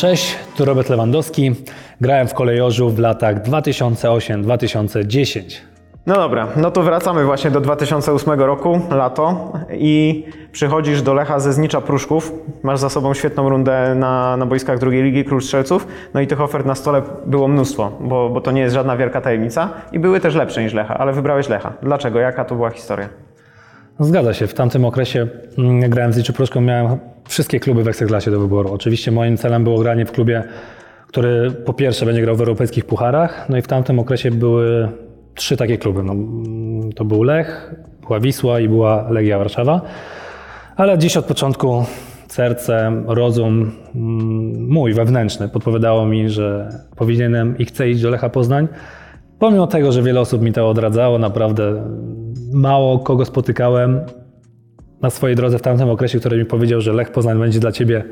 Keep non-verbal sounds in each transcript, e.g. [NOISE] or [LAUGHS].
Cześć, tu Robert Lewandowski. Grałem w kolejorzu w latach 2008-2010. No dobra, no to wracamy właśnie do 2008 roku, lato i przychodzisz do Lecha ze Znicza Pruszków. Masz za sobą świetną rundę na, na boiskach drugiej ligi Król Strzelców. No i tych ofert na stole było mnóstwo, bo, bo to nie jest żadna wielka tajemnica i były też lepsze niż Lecha, ale wybrałeś Lecha. Dlaczego? Jaka to była historia? Zgadza się. W tamtym okresie, mm, grałem w Zniczu Pruszką, miałem wszystkie kluby w Ekstraklasie do wyboru. Oczywiście moim celem było granie w klubie, który po pierwsze będzie grał w europejskich pucharach, no i w tamtym okresie były trzy takie kluby. No, to był Lech, była Wisła i była Legia Warszawa. Ale dziś od początku serce, rozum mm, mój wewnętrzny podpowiadało mi, że powinienem i chcę iść do Lecha Poznań. Pomimo tego, że wiele osób mi to odradzało, naprawdę mało kogo spotykałem na swojej drodze w tamtym okresie, który mi powiedział, że Lech Poznań będzie dla ciebie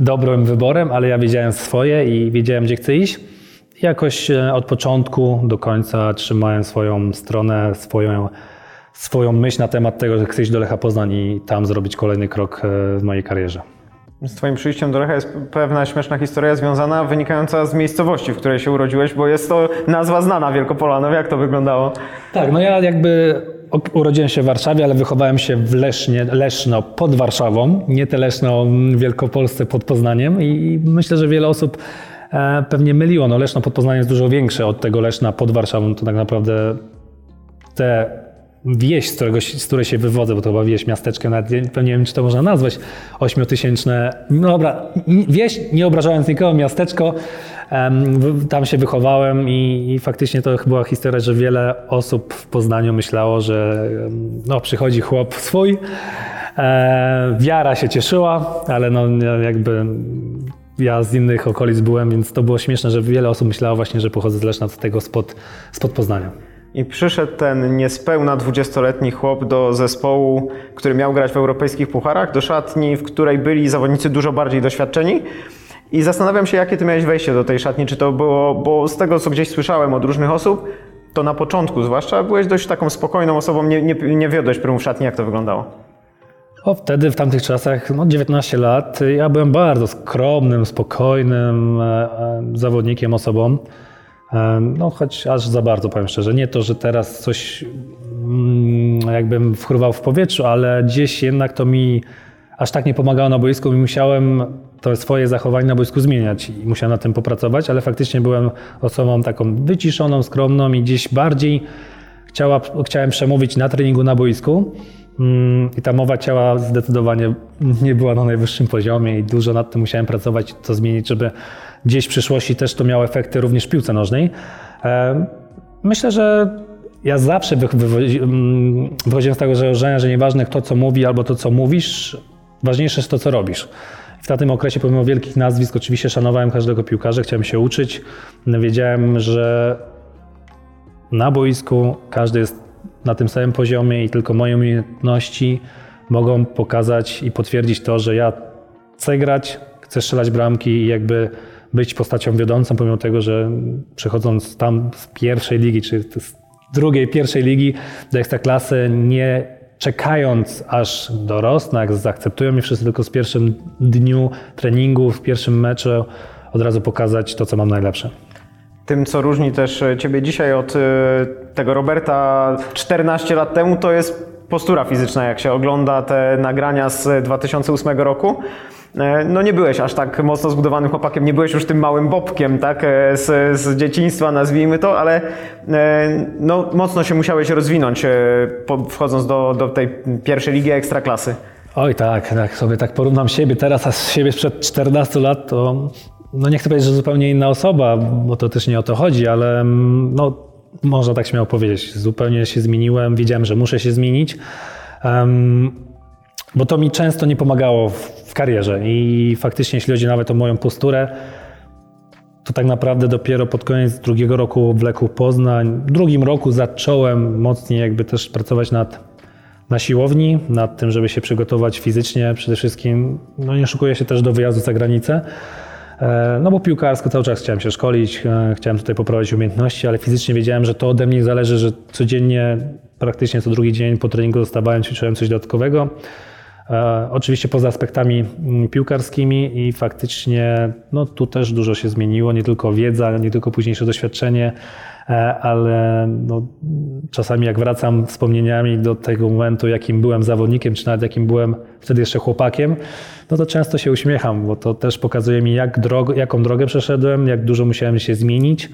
dobrym wyborem, ale ja wiedziałem swoje i wiedziałem, gdzie chcę iść. I jakoś e, od początku do końca trzymałem swoją stronę, swoją, swoją myśl na temat tego, że chcę iść do Lecha Poznań i tam zrobić kolejny krok e, w mojej karierze. Z Twoim przyjściem do Lecha jest pewna śmieszna historia związana, wynikająca z miejscowości, w której się urodziłeś, bo jest to nazwa znana Wielkopolanow. Jak to wyglądało? Tak, no ja jakby urodziłem się w Warszawie, ale wychowałem się w Lesznie, Leszno pod Warszawą, nie te Leszno w Wielkopolsce pod Poznaniem i myślę, że wiele osób e, pewnie myliło. No Leszno pod Poznaniem jest dużo większe od tego Leszna pod Warszawą. To tak naprawdę te wieś, z, którego, z której się wywodzę, bo to chyba wieś, miasteczko, nawet nie, wiem, czy to można nazwać, ośmiotysięczne, no dobra, wieś, nie obrażając nikogo, miasteczko, tam się wychowałem i, i, faktycznie to była historia, że wiele osób w Poznaniu myślało, że no, przychodzi chłop swój, e, wiara się cieszyła, ale no jakby ja z innych okolic byłem, więc to było śmieszne, że wiele osób myślało właśnie, że pochodzę z Leszna, z tego spod, spod Poznania. I przyszedł ten niespełna 20-letni chłop do zespołu, który miał grać w europejskich pucharach, do szatni, w której byli zawodnicy dużo bardziej doświadczeni. I zastanawiam się, jakie ty miałeś wejście do tej szatni, czy to było, bo z tego, co gdzieś słyszałem od różnych osób, to na początku zwłaszcza byłeś dość taką spokojną osobą, nie, nie, nie wiodłeś prym w szatni, jak to wyglądało? O, wtedy, w tamtych czasach, no 19 lat, ja byłem bardzo skromnym, spokojnym e, e, zawodnikiem, osobą. No choć aż za bardzo, powiem szczerze. Nie to, że teraz coś mm, jakbym wchruwał w powietrzu, ale gdzieś jednak to mi aż tak nie pomagało na boisku i musiałem to swoje zachowanie na boisku zmieniać i musiałem na tym popracować, ale faktycznie byłem osobą taką wyciszoną, skromną i gdzieś bardziej chciała, chciałem przemówić na treningu na boisku. Mm, I ta mowa ciała zdecydowanie nie była na najwyższym poziomie i dużo nad tym musiałem pracować, to zmienić, żeby gdzieś w przyszłości też to miało efekty również w piłce nożnej. E, myślę, że ja zawsze mm, wychodziłem z tego założenia, że nieważne kto co mówi albo to co mówisz, ważniejsze jest to co robisz. W tym okresie, pomimo wielkich nazwisk, oczywiście szanowałem każdego piłkarza, chciałem się uczyć. Wiedziałem, że na boisku każdy jest na tym samym poziomie i tylko moje umiejętności mogą pokazać i potwierdzić to, że ja chcę grać, chcę strzelać bramki i jakby być postacią wiodącą, pomimo tego, że przechodząc tam z pierwszej ligi, czy z drugiej, pierwszej ligi do ekstraklasy, nie czekając aż dorosnę, jak zaakceptują mnie wszyscy, tylko z pierwszym dniu treningu, w pierwszym meczu od razu pokazać to, co mam najlepsze. Tym, co różni też Ciebie dzisiaj od e, tego Roberta 14 lat temu, to jest postura fizyczna, jak się ogląda te nagrania z 2008 roku. E, no nie byłeś aż tak mocno zbudowanym chłopakiem, nie byłeś już tym małym bobkiem, tak, e, z, z dzieciństwa nazwijmy to, ale e, no, mocno się musiałeś rozwinąć wchodząc do, do tej pierwszej ligi ekstraklasy. Oj tak, tak sobie tak porównam siebie teraz, a siebie sprzed 14 lat, to no nie chcę powiedzieć, że zupełnie inna osoba, bo to też nie o to chodzi, ale mm, no, można tak śmiało powiedzieć, zupełnie się zmieniłem, wiedziałem, że muszę się zmienić. Um, bo to mi często nie pomagało w, karierze i faktycznie, jeśli chodzi nawet o moją posturę, to tak naprawdę dopiero pod koniec drugiego roku w Leku Poznań, w drugim roku zacząłem mocniej jakby też pracować nad, na siłowni, nad tym, żeby się przygotować fizycznie przede wszystkim. No nie szukuję się też do wyjazdu za granicę, e, no bo piłkarsko cały czas chciałem się szkolić, e, chciałem tutaj poprawić umiejętności, ale fizycznie wiedziałem, że to ode mnie zależy, że codziennie, praktycznie co drugi dzień po treningu dostawałem, ćwiczyłem coś dodatkowego. E, oczywiście poza aspektami mm, piłkarskimi i faktycznie no, tu też dużo się zmieniło, nie tylko wiedza, nie tylko późniejsze doświadczenie, e, ale no, czasami jak wracam wspomnieniami do tego momentu, jakim byłem zawodnikiem, czy nawet jakim byłem wtedy jeszcze chłopakiem, no to często się uśmiecham, bo to też pokazuje mi, jak drog jaką drogę przeszedłem, jak dużo musiałem się zmienić,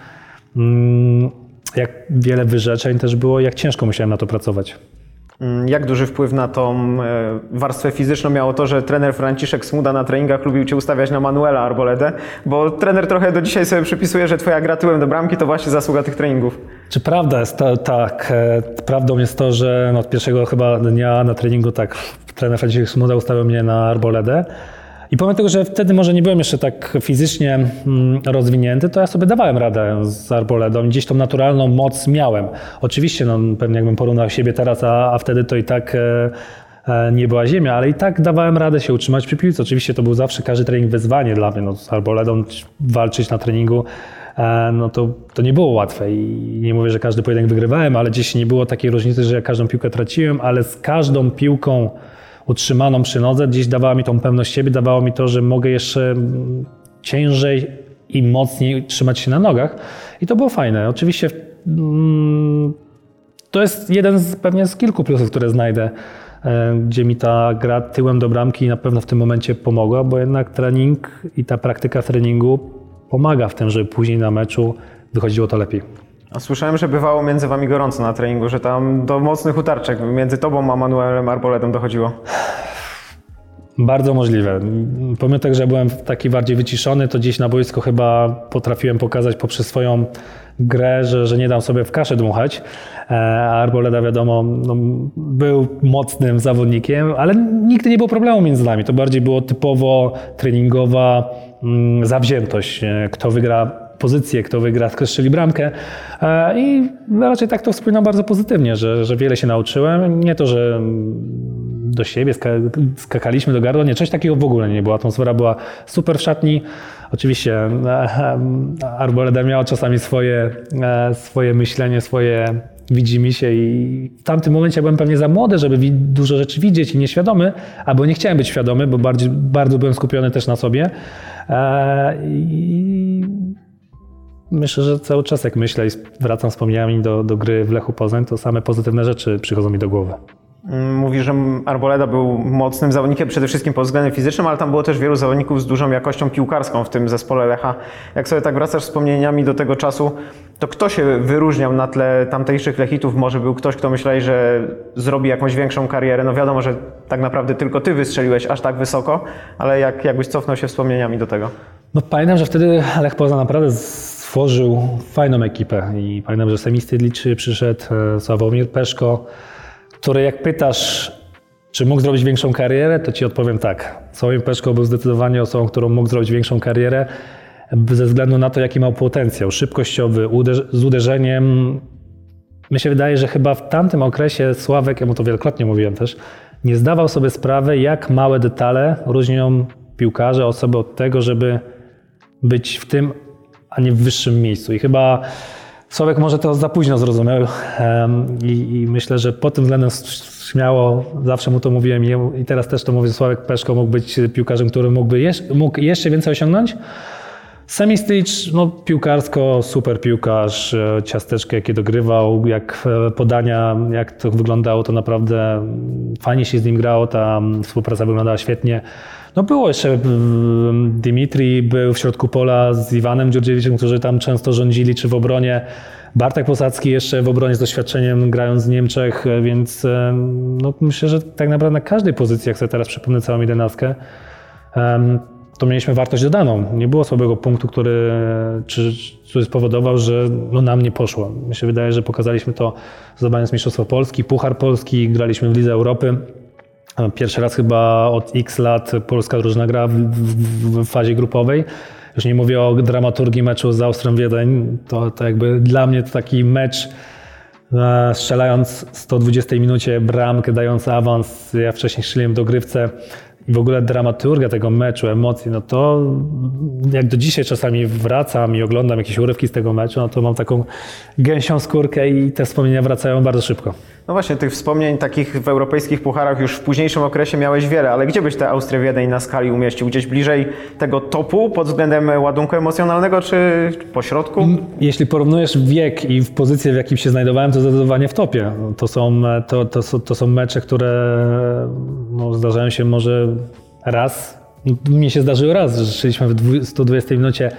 mm, jak wiele wyrzeczeń też było, jak ciężko musiałem na to pracować. Mm, jak duży wpływ na tą e, warstwę fizyczną miało to, że trener Franciszek Smuda na treningach lubił Cię ustawiać na Manuela Arboledę? Bo trener trochę do dzisiaj sobie przypisuje, że Twoja gra tyłem do bramki to właśnie zasługa tych treningów. Czy prawda jest to, tak, e, prawdą jest to, że no od pierwszego chyba dnia na treningu tak trener Franciszek Smuda ustawił mnie na Arboledę. I pomimo tego, że wtedy może nie byłem jeszcze tak fizycznie mm, rozwinięty, to ja sobie dawałem radę z arboledą. Gdzieś tą naturalną moc miałem. Oczywiście, no, pewnie jakbym porównał siebie teraz, a, a wtedy to i tak e, e, nie była ziemia, ale i tak dawałem radę się utrzymać przy piłce. Oczywiście to był zawsze każdy trening wyzwanie dla mnie. No, z arboledą walczyć na treningu e, no to, to nie było łatwe i nie mówię, że każdy pojedynek wygrywałem, ale gdzieś nie było takiej różnicy, że ja każdą piłkę traciłem, ale z każdą piłką utrzymaną przy nodze, gdzieś dawała mi tą pewność siebie, dawało mi to, że mogę jeszcze ciężej i mocniej trzymać się na nogach. I to było fajne. Oczywiście mm, to jest jeden z pewnie z kilku plusów, które znajdę, e, gdzie mi ta gra tyłem do bramki na pewno w tym momencie pomogła, bo jednak trening i ta praktyka treningu pomaga w tym, żeby później na meczu wychodziło to lepiej. A słyszałem, że bywało między wami gorąco na treningu, że tam do mocnych utarczek między tobą a Manuelem Arboletem dochodziło. Bardzo możliwe. Pomimo tego, że byłem taki bardziej wyciszony, to gdzieś na boisku chyba potrafiłem pokazać poprzez swoją grę, że, że nie dam sobie w kaszę dmuchać. E, Arboleda wiadomo, no, był mocnym zawodnikiem, ale nigdy nie było problemu między nami. To bardziej było typowo treningowa mm, zawziętość. E, kto wygra pozycję, kto wygra, kto bramkę. E, I raczej tak to wspominam bardzo pozytywnie, że, że wiele się nauczyłem. Nie to, że do siebie skakaliśmy do gardła, nie, coś takiego w ogóle nie było. Atmosfera była super w szatni. Oczywiście e, e, Arboleda miała czasami swoje, swoje myślenie, swoje widzimy się i w tamtym momencie byłem pewnie za młody, żeby dużo rzeczy widzieć i nieświadomy, albo nie chciałem być świadomy, bo bardziej, bardzo byłem skupiony też na sobie. I Myślę, że cały czas jak myślę i wracam wspomnieniami do, do gry w Lechu Poznań, to same pozytywne rzeczy przychodzą mi do głowy. Mm, mówi, że Arboleda był mocnym zawodnikiem przede wszystkim pod względem fizycznym, ale tam było też wielu zawodników z dużą jakością piłkarską w tym zespole Lecha. Jak sobie tak wracasz wspomnieniami do tego czasu, to kto się wyróżniał na tle tamtejszych Lechitów? Może był ktoś, kto myśleli, że zrobi jakąś większą karierę? No wiadomo, że tak naprawdę tylko ty wystrzeliłeś aż tak wysoko, ale jak, jakbyś cofnął się wspomnieniami do tego? No pamiętam, że wtedy Lech Poznań naprawdę stworzył fajną ekipę i pamiętam, że Semistydlicz przyszedł, e, Sławomir Peszko, który jak pytasz, czy mógł zrobić większą karierę, to ci odpowiem tak. Sławomir Peszko był zdecydowanie osobą, którą mógł zrobić większą karierę ze względu na to, jaki miał potencjał szybkościowy, z uderzeniem. Mi się wydaje, że chyba w tamtym okresie Sławek, ja mu to wielokrotnie mówiłem też, nie zdawał sobie sprawy, jak małe detale różnią piłkarze, osoby od tego, żeby być w tym a nie w wyższym miejscu. I chyba Sławek może to za późno zrozumiał i, i myślę, że pod tym względem śmiało, zawsze mu to mówiłem i teraz też to mówię, Sławek Peszko mógł być piłkarzem, który mógłby jeszcze, mógł jeszcze więcej osiągnąć. Semi Stitch, no piłkarsko, super piłkarz, e, ciasteczkę jakie dogrywał, jak e, podania, jak to wyglądało, to naprawdę fajnie się z nim grało, ta współpraca wyglądała świetnie. No było jeszcze Dimitri, był w środku pola z Iwanem Dziurdziewiczem, którzy tam często rządzili, czy w obronie. Bartek Posadzki jeszcze w obronie z doświadczeniem, grając w Niemczech, więc no, myślę, że tak naprawdę na każdej pozycji, jak sobie teraz przypomnę całą jedenastkę, to mieliśmy wartość dodaną. Nie było słabego punktu, który, czy, który spowodował, że no, nam nie poszło. Mi się wydaje, że pokazaliśmy to zdobając Mistrzostwo Polski, Puchar Polski, graliśmy w Lidze Europy. Pierwszy raz chyba od x lat polska drużyna gra w, w, w fazie grupowej. Już nie mówię o dramaturgii meczu z Austrią Wiedeń. To, to jakby dla mnie to taki mecz e, strzelając w 120 minucie bramkę, dając awans. Ja wcześniej strzeliłem dogrywce w ogóle dramaturgia tego meczu, emocji, no to jak do dzisiaj czasami wracam i oglądam jakieś urywki z tego meczu, no to mam taką gęsią skórkę i te wspomnienia wracają bardzo szybko. No właśnie, tych wspomnień takich w europejskich pucharach już w późniejszym okresie miałeś wiele, ale gdzie byś tę Austrię Wiedeń na skali umieścił? Gdzieś bliżej tego topu pod względem ładunku emocjonalnego, czy po środku? Jeśli porównujesz wiek i w pozycję, w jakim się znajdowałem, to zdecydowanie w topie. To są, to, to, są- to są mecze, które no, zdarzają się może raz. Mnie się zdarzyło raz, że strzeliśmy w dwu- 120 minucie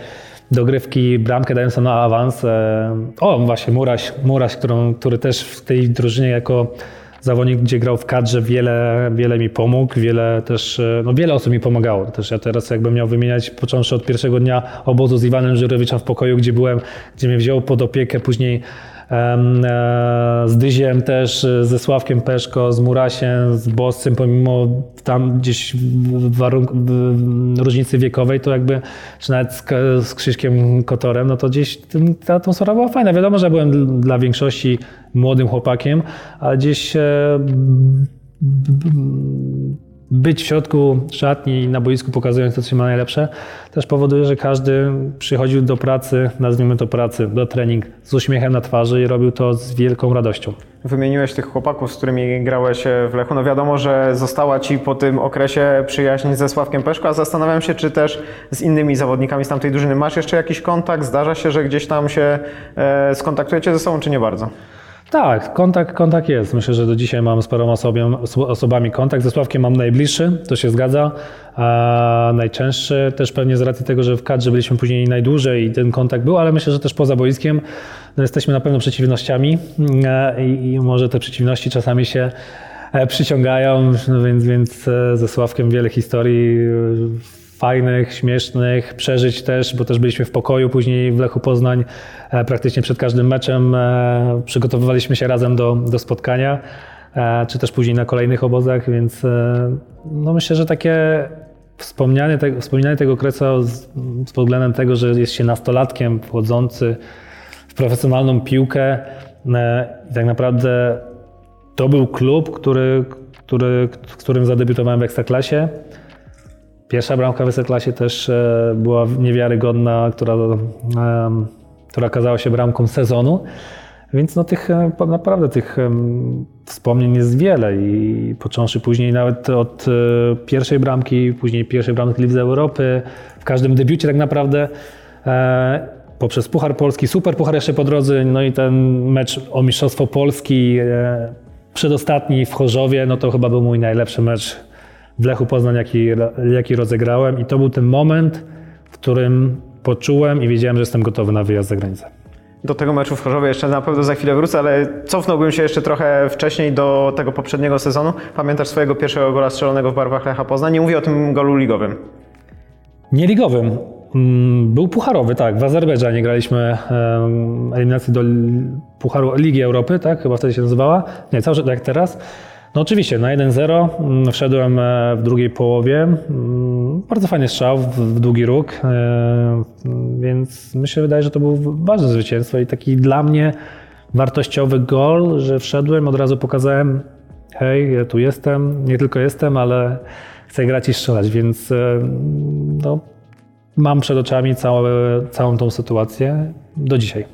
dogrywki bramkę dającą na awans. E, O, właśnie Muraś, Muraś którą, który też w tej drużynie jako zawodnik, gdzie grał w kadrze, wiele, wiele mi pomógł, wiele też, e, no wiele osób mi pomagało. Też ja teraz jakbym miał wymieniać, począwszy od pierwszego dnia obozu z Iwanem Żyrowiczem w pokoju, gdzie byłem, gdzie mnie wziął pod opiekę, później z Dyziem też, e, ze Sławkiem Peszko, z Murasiem, z Boscem, pomimo tam gdzieś warunk- różnicy wiekowej, to jakby, czy nawet z, z Krzyśkiem Kotorem, no to gdzieś ta atmosfera była fajna. Wiadomo, że byłem dl- dla większości młodym chłopakiem, ale gdzieś e, być w środku szatni i na boisku pokazując to, co się ma najlepsze, też powoduje, że każdy przychodził do pracy, nazwijmy to pracy, do trening z uśmiechem na twarzy i robił to z wielką radością. Wymieniłeś tych chłopaków, z którymi grałeś e, w Lechu. No wiadomo, że została Ci po tym okresie przyjaźń ze Sławkiem Peszko, a zastanawiam się, czy też z innymi zawodnikami z tamtej drużyny masz jeszcze jakiś kontakt? Zdarza się, że gdzieś tam się e, skontaktujecie ze sobą, czy nie bardzo? Tak, kontakt, kontakt jest. Myślę, że do dzisiaj mam z paroma osobiem, oso- osobami kontakt. Ze Sławkiem mam najbliższy, to się zgadza. A najczęstszy też pewnie z racji tego, że w kadrze byliśmy później najdłużej i ten kontakt był, ale myślę, że też poza boiskiem no jesteśmy na pewno przeciwnościami e, i, i może te przeciwności czasami się e, przyciągają, no więc, więc e, ze Sławkiem wiele historii fajnych, śmiesznych, przeżyć też, bo też byliśmy w pokoju później w Lechu Poznań. E, Praktycznie przed każdym meczem e, przygotowywaliśmy się razem do, do spotkania, e, czy też później na kolejnych obozach, więc no myślę, że takie wspomnianie, te, wspominanie tego okresu z, z względem tego, że jest się nastolatkiem wchodzący w profesjonalną piłkę i tak naprawdę to był klub, który, który, w którym zadebiutowałem w Ekstraklasie. Pierwsza bramka w Ekstraklasie też e, była niewiarygodna, która, em, która okazała się bramką sezonu. Więc no tych, e, naprawdę tych wspomnień jest wiele i począwszy później nawet od e, pierwszej bramki, później pierwszej bramki Lidze Europy, w każdym debiucie tak naprawdę e, poprzez Puchar Polski, Super Puchar jeszcze po drodze, no i ten mecz o Mistrzostwo Polski e, przedostatni w Chorzowie, no to chyba był mój najlepszy mecz w Lechu Poznań, jaki, jaki rozegrałem i to był ten moment, w którym poczułem i wiedziałem, że jestem gotowy na wyjazd za granicę. Do tego meczu w Chorzowie jeszcze na pewno za chwilę wrócę, ale cofnąłbym się jeszcze trochę wcześniej do tego poprzedniego sezonu. Pamiętasz swojego pierwszego gola strzelonego w barwach Lecha Poznań? Nie mówię o tym golu ligowym. Nie ligowym. Mm, Był pucharowy, tak. W Azerbejdżanie graliśmy eliminację do Pucharu Ligi Europy, tak? Chyba wtedy się nazywała. Nie, cały jak teraz. No oczywiście, na 1-0 mm, wszedłem e, w drugiej połowie. Mm, Bardzo fajny strzał w, długi róg, e, mm, więc mi się wydaje, że to był ważne zwycięstwo i taki dla mnie wartościowy gol, że wszedłem, od razu pokazałem hej, ja tu jestem, nie tylko jestem, ale chcę grać i strzelać, więc e, no, mam przed oczami całą tą sytuację do dzisiaj.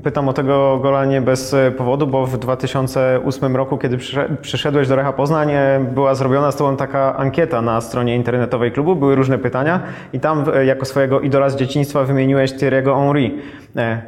Pytam o tego gola nie bez e, powodu, bo w 2008 roku, kiedy przysze- przyszedłeś do Lecha Poznań, e, była zrobiona z Tobą taka ankieta na stronie internetowej klubu, były różne pytania i tam e, jako swojego idola z dzieciństwa wymieniłeś Thierry'ego Henry.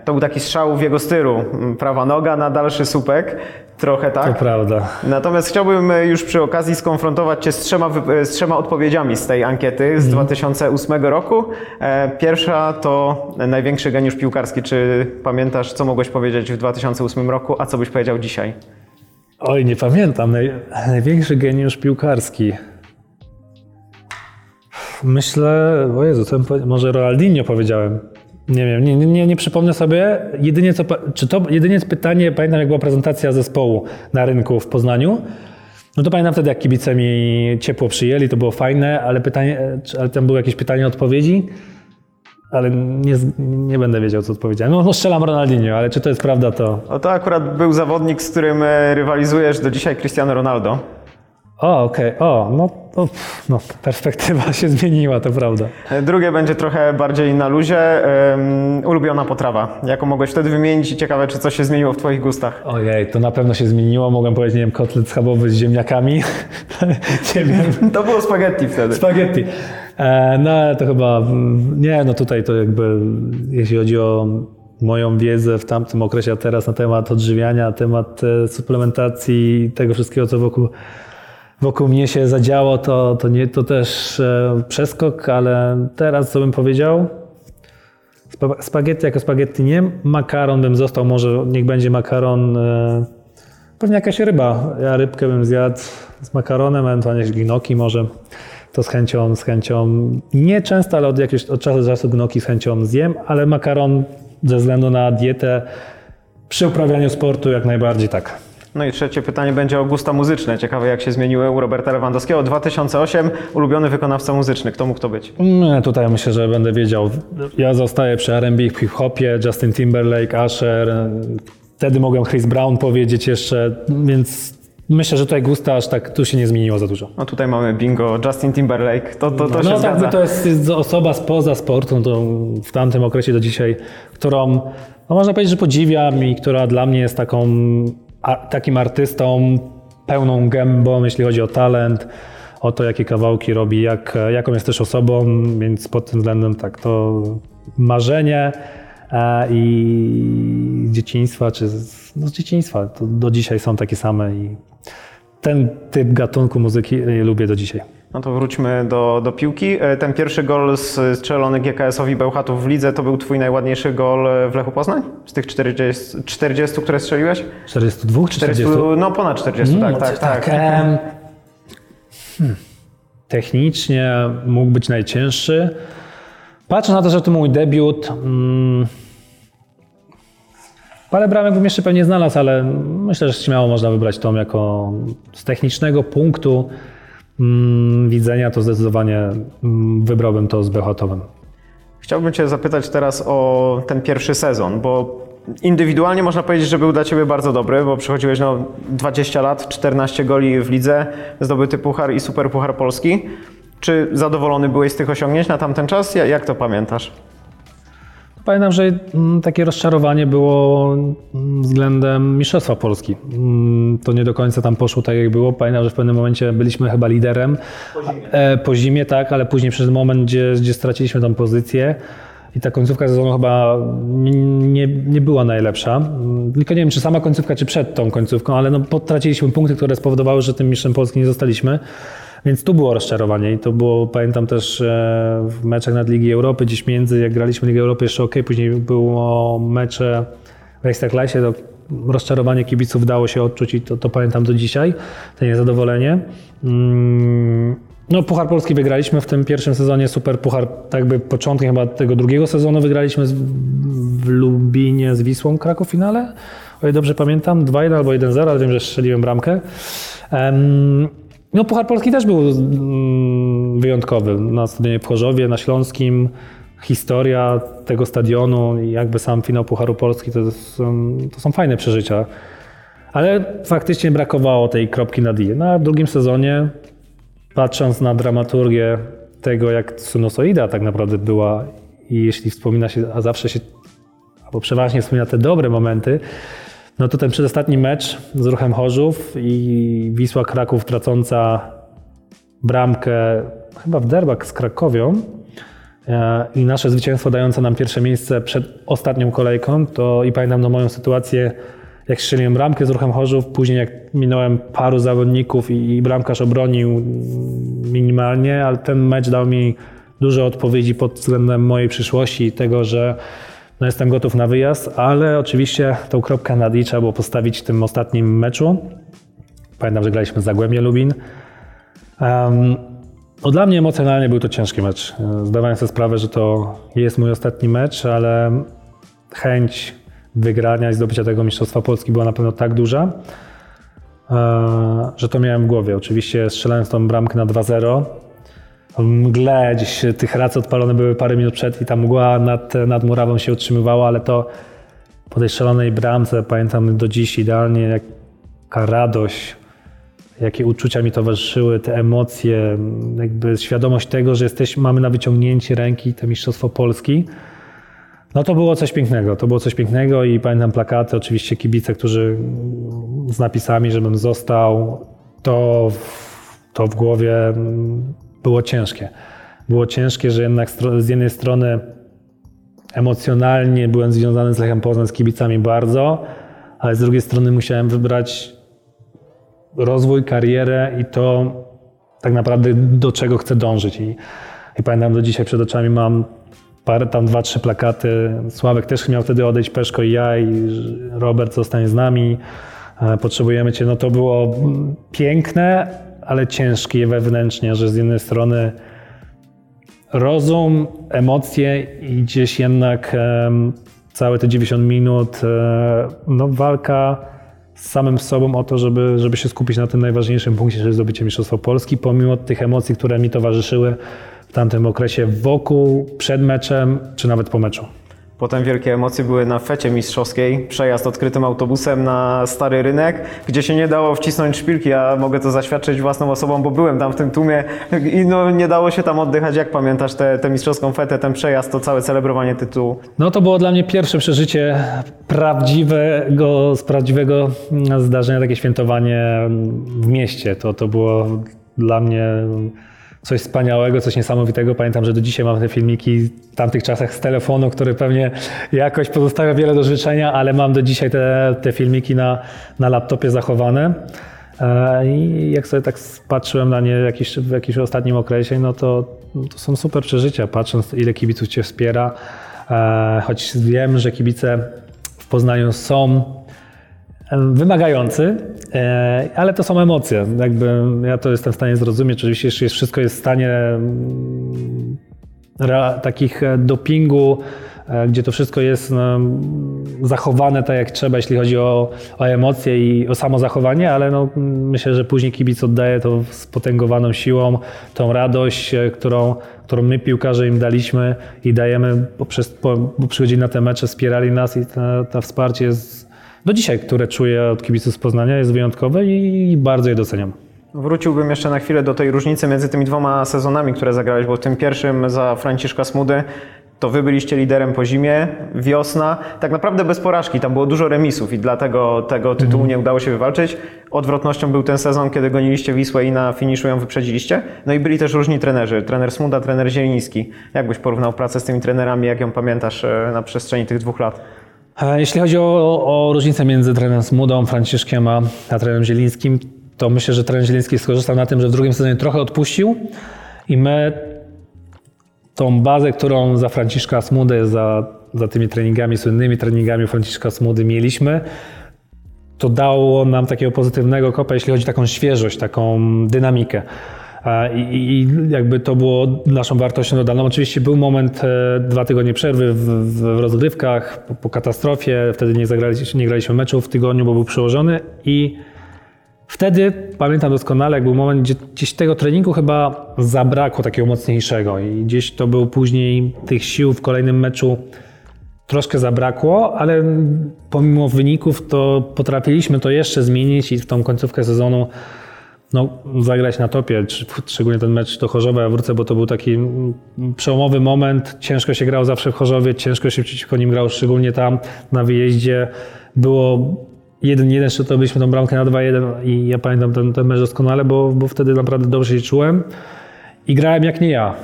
To był taki strzał w jego stylu, m, prawa noga na dalszy słupek, trochę To tak. prawda. Natomiast chciałbym już przy okazji skonfrontować Cię z trzema, z trzema odpowiedziami z tej ankiety z 2008 roku. E, Pierwsza to największy geniusz piłkarski. Czy pamiętasz, co mogłeś powiedzieć w 2008 roku, a co byś powiedział dzisiaj? Oj, nie pamiętam. Naj, największy geniusz piłkarski. Myślę, o Jezu, powiedział? może Ronaldinho powiedziałem. Nie wiem, nie, nie- nie, przypomnę sobie. Jedynie co, czy to, jedynie pytanie, pamiętam jak była prezentacja zespołu na rynku w Poznaniu. No to pamiętam wtedy, jak kibice mi ciepło przyjęli, to było fajne, ale, pytanie, ale tam były jakieś pytanie, odpowiedzi, ale nie, nie będę wiedział, co odpowiedziałem. No, no strzelam Ronaldinho, ale czy to jest prawda, to O to akurat był zawodnik, z którym e, rywalizujesz do dzisiaj, Cristiano Ronaldo. O, okej, o, no, no, no, perspektywa się zmieniła, to prawda. E, Drugie będzie trochę bardziej na luzie. Ym, ulubiona potrawa. Jaką mogłeś wtedy wymienić i ciekawe, czy coś się zmieniło w Twoich gustach? Ojej, to na pewno się zmieniło. Mogłem powiedzieć, nie wiem, kotlet schabowy z ziemniakami. [LAUGHS] nie wiem, To było spaghetti wtedy. spaghetti. E, no ale to chyba, nie, no tutaj to jakby, jeśli chodzi o moją wiedzę w tamtym okresie, a teraz na temat odżywiania, na temat e, suplementacji, tego wszystkiego, co wokół, wokół mnie się zadziało, to, to, nie, to też e, przeskok, ale teraz co bym powiedział? Spa- Spaghetti jako spaghetti nie, makaron bym został, może niech będzie makaron, pewnie jakaś ryba. Ja rybkę bym zjadł z makaronem, ewentualnie gnocchi może. To z chęcią, z chęcią, nie często, ale od, jakiegoś, od czasu do czasu gnocchi z chęcią zjem, ale makaron ze względu na dietę przy uprawianiu sportu jak najbardziej tak. No i trzecie pytanie będzie o gusta muzyczne. Ciekawe, jak się zmieniły u Roberta Lewandowskiego. 2008, ulubiony wykonawca muzyczny. Kto mógł to być? Nie, tutaj myślę, że będę wiedział. Ja zostaję przy R&B, hip-hopie, Justin Timberlake, Usher. Wtedy mogłem Chris Brown powiedzieć jeszcze, więc myślę, że tutaj gusta aż tak tu się nie zmieniło za dużo. No tutaj mamy bingo, Justin Timberlake. To, to, to się no zgadza. tak, to jest, jest osoba spoza sportu, no w tamtym okresie do dzisiaj, którą no można powiedzieć, że podziwiam i która dla mnie jest taką, a, takim artystą pełną gębą, jeśli chodzi o talent, o to, jakie kawałki robi, jak, jaką jest też osobą, więc pod tym względem tak, to marzenie i z dzieciństwa, czy z, no z dzieciństwa, to do dzisiaj są takie same i ten typ gatunku muzyki e, lubię do dzisiaj. No to wróćmy do, do piłki. E, Ten pierwszy gol strzelony GKS-owi Bełchatów w lidze to był twój najładniejszy gol e, w Lechu Poznań? Z tych 40, 40 które strzeliłeś? 42 czy 40, 40? no ponad 40, tak, No, tak, tak. em, hmm. Technicznie mógł być najcięższy. Patrząc na to, że to mój debiut, mm, parę bramek bym jeszcze pewnie znalazł, ale myślę, że śmiało można wybrać tą jako z technicznego punktu mm, widzenia, to zdecydowanie mm, wybrałbym to z Bełchatowem. Chciałbym Cię zapytać teraz o ten pierwszy sezon, bo indywidualnie można powiedzieć, że był dla Ciebie bardzo dobry, bo przychodziłeś no 20 lat, 14 goli w lidze, zdobyty puchar i super puchar polski. Czy zadowolony byłeś z tych osiągnięć na tamten czas? Ja- Jak to pamiętasz? Pamiętam, że mm, takie rozczarowanie było mm, względem Mistrzostwa Polski. Mm, To nie do końca tam poszło tak, jak było. Pamiętam, że w pewnym momencie byliśmy chyba liderem. Po zimie. Po zimie, tak, ale później przyszedł moment, gdzie, gdzie straciliśmy tą pozycję. I ta końcówka sezonu chyba nie, nie była najlepsza. Mm, Tylko nie wiem, czy sama końcówka, czy przed tą końcówką, ale no, potraciliśmy punkty, które spowodowały, że tym mistrzem Polski nie zostaliśmy. Więc tu było rozczarowanie i to było, pamiętam też e, w meczach nad Ligi Europy, gdzieś między, jak graliśmy Ligę Europy jeszcze ok, później było mecze w Ekstraklasie, to rozczarowanie kibiców dało się odczuć i to, to pamiętam do dzisiaj, to niezadowolenie. No, Puchar Polski wygraliśmy w tym pierwszym sezonie, super Puchar, tak jakby początkiem chyba tego drugiego sezonu wygraliśmy w Lubinie z Wisłą Kraków finale, o ile dobrze pamiętam, 2-1 albo 1-0, ale wiem, że strzeliłem bramkę. No, Puchar Polski też był mm, wyjątkowy. Na stadionie w Chorzowie, na Śląskim. Historia tego stadionu i jakby sam finał Pucharu Polski to są, to są fajne przeżycia. Ale faktycznie brakowało tej kropki nad i. No, a w drugim sezonie, patrząc na dramaturgię tego, jak sinusoida tak naprawdę była i jeśli wspomina się, a zawsze się, albo przeważnie wspomina te dobre momenty, no to ten przedostatni mecz z ruchem Chorzów i Wisła Kraków tracąca bramkę chyba w derbach z Krakowią e, i nasze zwycięstwo dające nam pierwsze miejsce przed ostatnią kolejką, to i pamiętam no, moją sytuację, jak strzeliłem bramkę z ruchem Chorzów, później jak minąłem paru zawodników i, i bramkarz obronił minimalnie, ale ten mecz dał mi dużo odpowiedzi pod względem mojej przyszłości i tego, że no jestem gotów na wyjazd, ale oczywiście tą kropkę nad i trzeba było postawić w tym ostatnim meczu. Pamiętam, że graliśmy z Zagłębie Lubin. Um, no dla mnie emocjonalnie był to ciężki mecz. Zdawałem sobie sprawę, że to jest mój ostatni mecz, ale chęć wygrania i zdobycia tego Mistrzostwa Polski była na pewno tak duża, e, że to miałem w głowie. Oczywiście strzelając tą bramkę na 2-0, w mgle gdzieś tych rac odpalone były parę minut przed i ta mgła nad, nad murawą się utrzymywała, ale to po tej szalonej bramce pamiętam do dziś idealnie jaka radość jakie uczucia mi towarzyszyły, te emocje, jakby świadomość tego, że jesteś, mamy na wyciągnięcie ręki te Mistrzostwo Polski. No to było coś pięknego, to było coś pięknego i pamiętam plakaty, oczywiście kibice, którzy z napisami, żebym został, to, to w głowie było ciężkie. Było ciężkie, że jednak z jednej strony emocjonalnie byłem związany z Lechem Poznań, z kibicami bardzo, ale z drugiej strony musiałem wybrać rozwój, karierę i to tak naprawdę do czego chcę dążyć. I, i pamiętam do dzisiaj przed oczami mam parę, tam dwa, trzy plakaty. Sławek też miał wtedy odejść, Peszko i ja i Robert zostanie z nami. E, potrzebujemy Cię. No to było piękne, ale ciężkie wewnętrznie, że z jednej strony rozum, emocje i gdzieś jednak całe te 90 minut, e, no walka z samym sobą o to, żeby, żeby się skupić na tym najważniejszym punkcie, czyli zdobycie Mistrzostwa Polski, pomimo tych emocji, które mi towarzyszyły tamtym okresie wokół, przed meczem, czy nawet po meczu. Potem wielkie emocje były na fecie mistrzowskiej, przejazd odkrytym autobusem na stary rynek, gdzie się nie dało wcisnąć szpilki. Ja mogę to zaświadczyć własną osobą, bo byłem tam w tym tłumie i no, nie dało się tam oddychać. Jak pamiętasz tę mistrzowską fetę, ten przejazd, to całe celebrowanie tytułu? No to było dla mnie pierwsze przeżycie prawdziwego, z prawdziwego zdarzenia, takie świętowanie w mieście. To, to było dla mnie coś wspaniałego, coś niesamowitego. Pamiętam, że do dzisiaj mam te filmiki w tamtych czasach z telefonu, który pewnie jakoś pozostawia wiele do życzenia, ale mam do dzisiaj te, te filmiki na, na laptopie zachowane. E, I jak sobie tak patrzyłem na nie jakiś, w jakimś ostatnim okresie, no to, to są super przeżycia, patrząc ile kibiców Cię wspiera. E, choć wiem, że kibice w Poznaniu są wymagający, e, ale to są emocje. Jakby ja to jestem w stanie zrozumieć. Oczywiście, jeśli wszystko jest w stanie mm, takich e, dopingu, e, gdzie to wszystko jest no, zachowane tak jak trzeba, jeśli chodzi o, o emocje i o samo zachowanie, ale no, myślę, że później kibic oddaje to z potęgowaną siłą, tą radość, którą, którą my piłkarze im daliśmy i dajemy poprzez, po, bo przychodzili na te mecze, wspierali nas i to wsparcie jest do dzisiaj, które czuję od kibiców z Poznania, jest wyjątkowe i bardzo je doceniam. Wróciłbym jeszcze na chwilę do tej różnicy między tymi dwoma sezonami, które zagrałeś, bo w tym pierwszym za Franciszka Smudy to wy byliście liderem po zimie, wiosna, tak naprawdę bez porażki, tam było dużo remisów i dlatego tego tytułu mhm. nie udało się wywalczyć. Odwrotnością był ten sezon, kiedy goniliście Wisłę i na finiszu ją wyprzedziliście. No i byli też różni trenerzy, trener Smuda, trener Zieliński. Jak byś porównał pracę z tymi trenerami, jak ją pamiętasz e, na przestrzeni tych dwóch lat? Jeśli chodzi o, o różnicę między trenerem Smudą, Franciszkiem, a, a trenerem Zielińskim, to myślę, że trener Zieliński skorzystał na tym, że w drugim sezonie trochę odpuścił i my tą bazę, którą za Franciszka Smudę, za, za tymi treningami, słynnymi treningami Franciszka Smudy mieliśmy, to dało nam takiego pozytywnego kopa, jeśli chodzi o taką świeżość, taką dynamikę. I, jakby to było naszą wartością dodaną. Oczywiście był moment, e, dwa tygodnie przerwy w, w rozgrywkach po, po, katastrofie. Wtedy nie, nie graliśmy meczów w tygodniu, bo był przełożony i wtedy pamiętam doskonale, jak był moment, gdzie gdzieś tego treningu chyba zabrakło takiego mocniejszego i gdzieś to był później tych sił w kolejnym meczu troszkę zabrakło, ale pomimo wyników to potrafiliśmy to jeszcze zmienić i w tą końcówkę sezonu no, zagrać na topie, szczególnie ten mecz do Chorzowa, ja wrócę, bo to był taki przełomowy moment, ciężko się grał zawsze w Chorzowie, ciężko się przeciwko nim grał, szczególnie tam na wyjeździe. Było 1-1, szczytowaliśmy tą bramkę na 2-1 i ja pamiętam ten, ten mecz doskonale, bo, bo wtedy naprawdę dobrze się czułem i grałem jak nie ja.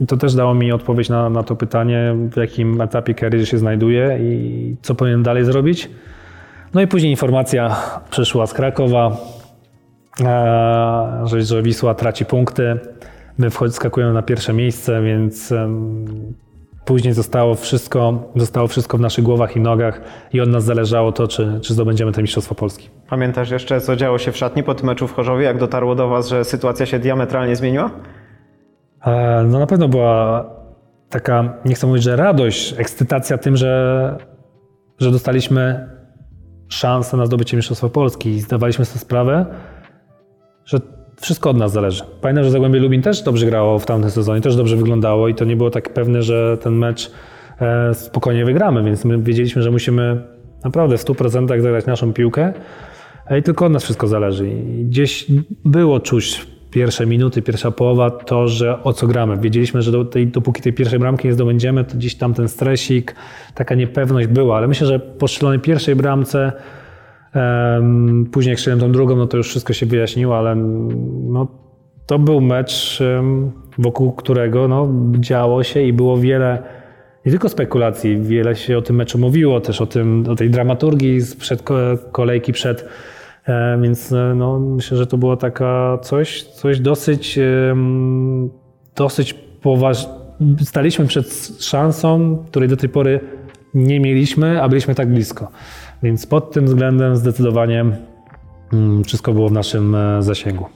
I to też dało mi odpowiedź na, na to pytanie, w jakim etapie kariery się znajduję i co powinien dalej zrobić. No i później informacja przyszła z Krakowa, że, że Wisła traci punkty. My wskakujemy na pierwsze miejsce, więc później zostało wszystko, zostało wszystko w naszych głowach i nogach i od nas zależało to, czy, czy zdobędziemy te Mistrzostwo Polski. Pamiętasz jeszcze, co działo się w szatni po tym meczu w Chorzowie, jak dotarło do Was, że sytuacja się diametralnie zmieniła? E, no na pewno była taka, nie chcę mówić, że radość, ekscytacja tym, że, że dostaliśmy szansę na zdobycie Mistrzostwa Polski i zdawaliśmy sobie sprawę, że wszystko od nas zależy. Pamiętam, że Zagłębie Lubin też dobrze grało w tamtym sezonie, też dobrze wyglądało i to nie było tak pewne, że ten mecz e, spokojnie wygramy, więc my wiedzieliśmy, że musimy naprawdę w 100% zagrać naszą piłkę I tylko od nas wszystko zależy. I gdzieś było czuć pierwsze minuty, pierwsza połowa to, że o co gramy. Wiedzieliśmy, że do tej, dopóki tej pierwszej bramki nie zdobędziemy, to gdzieś tam ten stresik, taka niepewność była, ale myślę, że po strzelonej pierwszej bramce później jak tą drugą, no to już wszystko się wyjaśniło, ale no, to był mecz, wokół którego no, działo się i było wiele nie tylko spekulacji, wiele się o tym meczu mówiło, też o, tym, o tej dramaturgii przed kolejki przed więc e, no, myślę, że to było taka coś, coś dosyć, dosyć poważne. Staliśmy przed szansą, której do tej pory nie mieliśmy, a byliśmy tak blisko. Więc pod tym względem zdecydowanie mm, wszystko było w naszym e, zasięgu.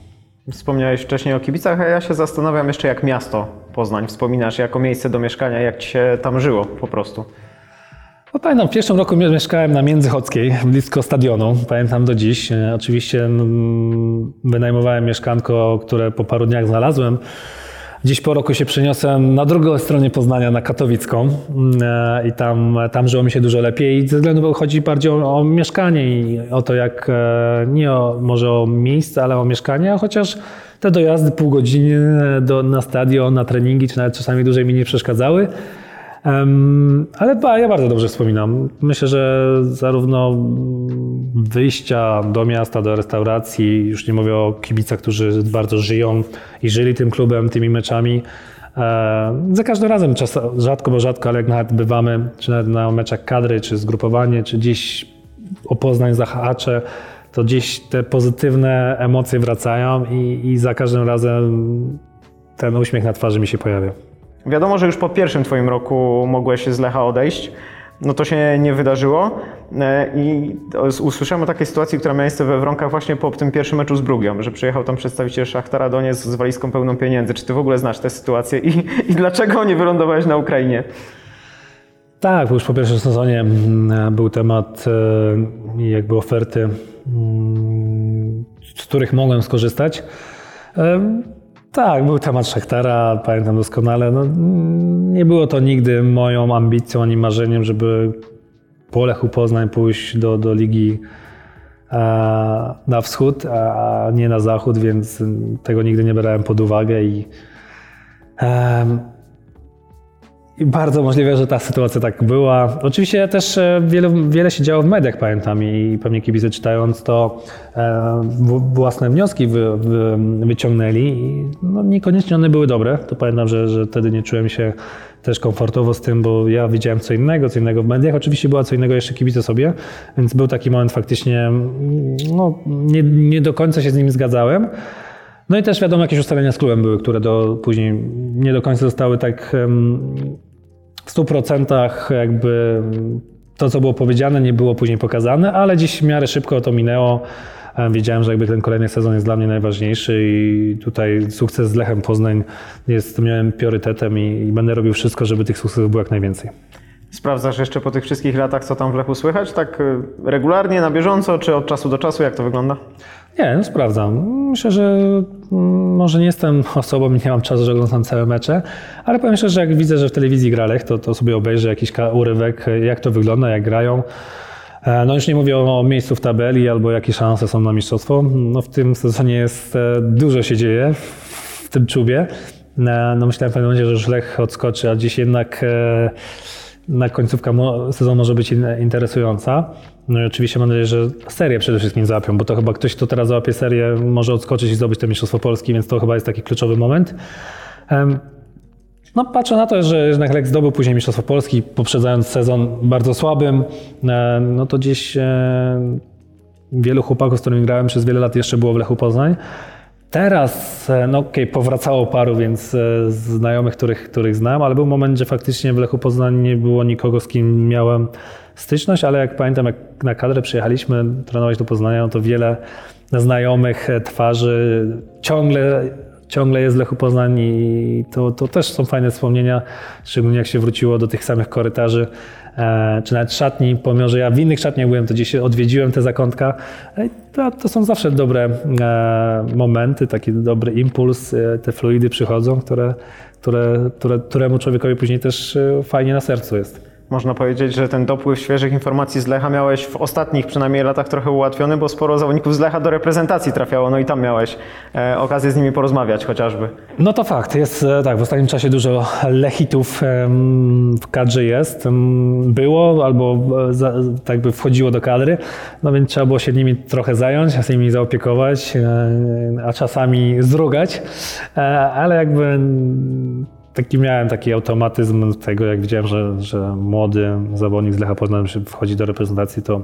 Wspomniałeś wcześniej o kibicach, a ja się zastanawiam jeszcze jak miasto Poznań wspominasz jako miejsce do mieszkania, jak ci się tam żyło po prostu. No pamiętam, w pierwszym roku mieszkałem na Międzychodzkiej, blisko stadionu. Pamiętam do dziś. E, oczywiście mm, wynajmowałem mieszkanko, które po paru dniach znalazłem. Dziś po roku się przeniosłem na drugą stronę Poznania, na Katowicką mm, e, i tam, tam żyło mi się dużo lepiej. Ze względu chodzi bardziej o, o mieszkanie i o to, jak e, nie o, może o miejsce, ale o mieszkanie, chociaż te dojazdy pół godziny do, na stadion, na treningi, czy nawet czasami dłużej mi nie przeszkadzały. Ale ja bardzo dobrze wspominam. Myślę, że zarówno wyjścia do miasta, do restauracji, już nie mówię o kibicach, którzy bardzo żyją i żyli tym klubem, tymi meczami. Za każdym razem, czas, rzadko, bo rzadko, ale jak nawet bywamy, czy nawet na meczach kadry, czy zgrupowanie, czy gdzieś o Poznań zahaczę, to gdzieś te pozytywne emocje wracają i, i za każdym razem ten uśmiech na twarzy mi się pojawia. Wiadomo, że już po pierwszym Twoim roku mogłeś z Lecha odejść. No to się nie wydarzyło e, i usłyszałem o takiej sytuacji, która miała miejsce we Wronkach właśnie po tym pierwszym meczu z Brugią, że przyjechał tam przedstawiciel Szachtara Doniec z walizką pełną pieniędzy. Czy Ty w ogóle znasz tę sytuację i, [LAUGHS] i dlaczego nie wylądowałeś na Ukrainie? Tak, już po pierwszym sezonie mm, był temat e, jakby oferty, mm, z których mogłem skorzystać. Tak, był temat Szachtara, pamiętam doskonale. No, nie było to nigdy moją ambicją ani marzeniem, żeby po Lechu Poznań pójść do, do ligi e, na wschód, a nie na zachód, więc tego nigdy nie brałem pod uwagę i i bardzo możliwe, że ta sytuacja tak była. Oczywiście też e, wiele, wiele się działo w mediach, pamiętam, i pewnie kibice czytając to e, własne wnioski wy, wy, wyciągnęli. I no, niekoniecznie one były dobre. To pamiętam, że, że wtedy nie czułem się też komfortowo z tym, bo ja widziałem co innego, co innego w mediach. Oczywiście była co innego jeszcze kibice sobie, więc był taki moment faktycznie, no, nie, nie do końca się z nim zgadzałem. No i też wiadomo, jakieś ustalenia z klubem były, które do, później nie do końca zostały tak w 100% jakby to, co było powiedziane, nie było później pokazane, ale dziś w miarę szybko to minęło. Wiedziałem, że jakby ten kolejny sezon jest dla mnie najważniejszy i tutaj sukces z Lechem Poznań jest miałem priorytetem i, i będę robił wszystko, żeby tych sukcesów było jak najwięcej. Sprawdzasz jeszcze po tych wszystkich latach, co tam w Lechu słychać? Tak y, regularnie, na bieżąco, czy od czasu do czasu? Jak to wygląda? Nie, no sprawdzam. Myślę, że mm, może nie jestem osobą, nie mam czasu, że oglądam całe mecze, ale powiem szczerze, że jak widzę, że w telewizji gra Lech, to, to sobie obejrzę jakiś urywek, jak to wygląda, jak grają. E, no już nie mówię o miejscu w tabeli albo jakie szanse są na mistrzostwo. No w tym sezonie jest, e, dużo się dzieje w tym czubie. E, no myślałem w pewnym momencie, że już Lech odskoczy, a dziś jednak na końcówka sezonu może być interesująca. No i oczywiście mam nadzieję, że serię przede wszystkim załapią, bo to chyba ktoś, kto teraz załapie serię, może odskoczyć i zdobyć to Mistrzostwo Polski, więc to chyba jest taki kluczowy moment. No, patrzę na to, że jednak Lech zdobył później Mistrzostwo Polski, poprzedzając sezon bardzo słabym. No to gdzieś wielu chłopaków, z którymi grałem przez wiele lat jeszcze było w Lechu Poznań. Teraz, e, no okej, okay, powracało paru, więc e, znajomych, których, których znam, ale był moment, że faktycznie w Lechu Poznań nie było nikogo, z kim miałem styczność, ale jak pamiętam, jak na kadrę przyjechaliśmy trenować do Poznania, no to wiele znajomych e, twarzy ciągle, ciągle jest w Lechu Poznań i to, to też są fajne wspomnienia, szczególnie jak się wróciło do tych samych korytarzy E, czy nawet szatni, pomimo że ja w innych szatniach byłem, to gdzieś odwiedziłem te zakątka. E, to, to są zawsze dobre e, momenty, taki dobry impuls, te fluidy przychodzą, które, które, które, któremu człowiekowi później też fajnie na sercu jest. Można powiedzieć, że ten dopływ świeżych informacji z Lecha miałeś w ostatnich przynajmniej latach trochę ułatwiony, bo sporo zawodników z Lecha do reprezentacji trafiało, no i tam miałeś e, okazję z nimi porozmawiać chociażby. No to fakt, jest e, tak, w ostatnim czasie dużo lechitów w kadrze jest, było albo e, tak by wchodziło do kadry, no więc trzeba było się nimi trochę zająć, się nimi zaopiekować, a czasami zrugać, ale jakby taki miałem taki automatyzm tego, jak widziałem, że, że młody zawodnik z Lecha Poznań wchodzi do reprezentacji, to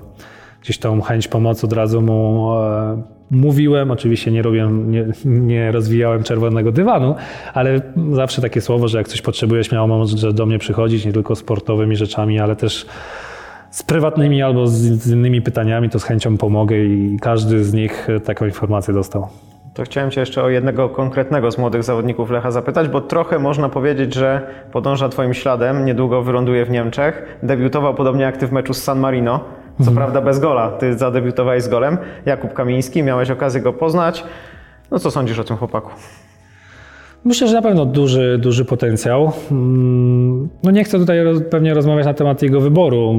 gdzieś tą chęć pomocy od razu mu e, mówiłem. Oczywiście nie robiłem, nie, nie rozwijałem czerwonego dywanu, ale zawsze takie słowo, że jak coś potrzebuje, śmiało może do mnie przychodzić, nie tylko sportowymi rzeczami, ale też z prywatnymi albo z, innymi pytaniami, to z chęcią pomogę i każdy z nich taką informację dostał. To chciałem Cię jeszcze o jednego konkretnego z młodych zawodników Lecha zapytać, bo trochę można powiedzieć, że podąża Twoim śladem, niedługo wyląduje w Niemczech. Debiutował podobnie jak Ty w meczu z San Marino, co prawda bez gola. Ty zadebiutowałeś z golem. Jakub Kamiński, miałeś okazję go poznać. No co sądzisz o tym chłopaku? Myślę, że na pewno duży, duży potencjał. Mm, No nie chcę tutaj pewnie rozmawiać na temat jego wyboru,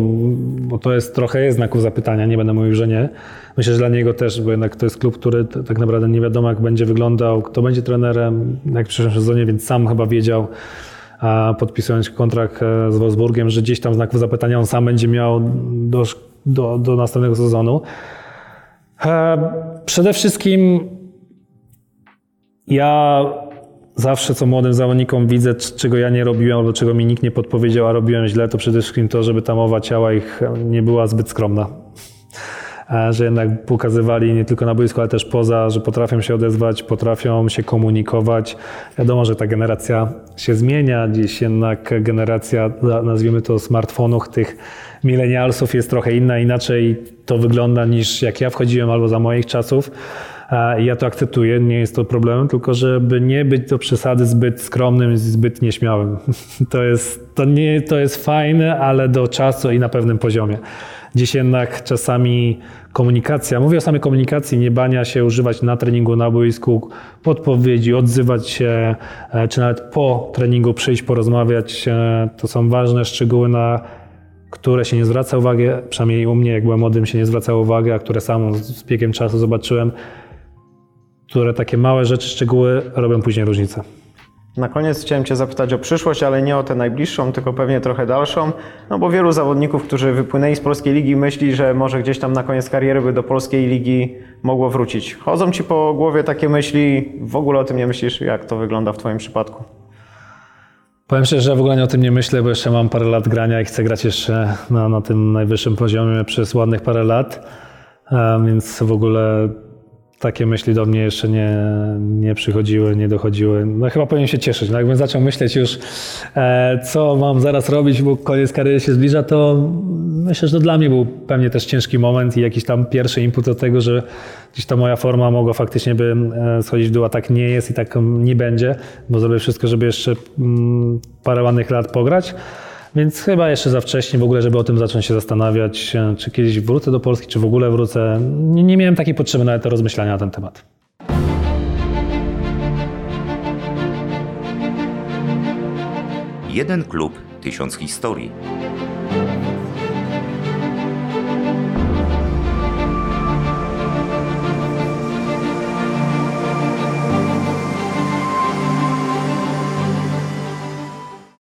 bo to jest trochę znaków zapytania, nie będę mówił, że nie. Myślę, że dla niego też, bo jednak to jest klub, który tak naprawdę nie wiadomo jak będzie wyglądał, kto będzie trenerem, jak w przyszłym sezonie, więc sam chyba wiedział, podpisując kontrakt e, z Wolfsburgiem, że gdzieś tam znaków zapytania on sam będzie miał do, do, do następnego sezonu. E, Przede wszystkim ja zawsze co młodym zawodnikom widzę, czego ja nie robiłem albo czego mi nikt nie podpowiedział, a robiłem źle, to przede wszystkim to, żeby ta mowa ciała ich nie była zbyt skromna. E, Że jednak pokazywali nie tylko na boisku, ale też poza, że potrafią się odezwać, potrafią się komunikować. Wiadomo, że ta generacja się zmienia. Dziś jednak generacja, nazwijmy to smartfonów, tych milenialsów jest trochę inna, inaczej to wygląda niż jak ja wchodziłem albo za moich czasów. E, i Ja to akceptuję, nie jest to problemem, tylko żeby nie być do przesady zbyt skromnym, zbyt nieśmiałym. [LAUGHS] To jest, to nie, to jest fajne, ale do czasu i na pewnym poziomie. Dziś jednak czasami komunikacja, mówię o samej komunikacji, nie bania się używać na treningu, na boisku, podpowiedzi, odzywać się, e, czy nawet po treningu przyjść, porozmawiać. e, To są ważne szczegóły, na które się nie zwraca uwagi, przynajmniej u mnie, jak byłem młodym, się nie zwracało uwagi, a które sam z biegiem czasu zobaczyłem, które takie małe rzeczy, szczegóły robią później różnicę. Na koniec chciałem Cię zapytać o przyszłość, ale nie o tę najbliższą, tylko pewnie trochę dalszą. No bo wielu zawodników, którzy wypłynęli z polskiej ligi, myśli, że może gdzieś tam na koniec kariery by do polskiej ligi mogło wrócić. Chodzą Ci po głowie takie myśli, w ogóle o tym nie myślisz, jak to wygląda w Twoim przypadku? Powiem szczerze, że w ogóle nie o tym nie myślę, bo jeszcze mam parę lat grania i chcę grać jeszcze na, na tym najwyższym poziomie przez ładnych parę lat, więc w ogóle takie myśli do mnie jeszcze nie, nie przychodziły, nie dochodziły. No chyba powinien się cieszyć. No jakbym zaczął myśleć już, e, co mam zaraz robić, bo koniec kariery się zbliża, to myślę, że to dla mnie był pewnie też ciężki moment i jakiś tam pierwszy input do tego, że gdzieś ta moja forma mogła faktycznie by e, schodzić w dół, a tak nie jest i tak nie będzie, bo zrobię wszystko, żeby jeszcze mm, parę ładnych lat pograć. Więc chyba jeszcze za wcześnie w ogóle, żeby o tym zacząć się zastanawiać, e, czy kiedyś wrócę do Polski, czy w ogóle wrócę. Nie, nie miałem takiej potrzeby nawet do rozmyślania na ten temat. Jeden klub, tysiąc historii.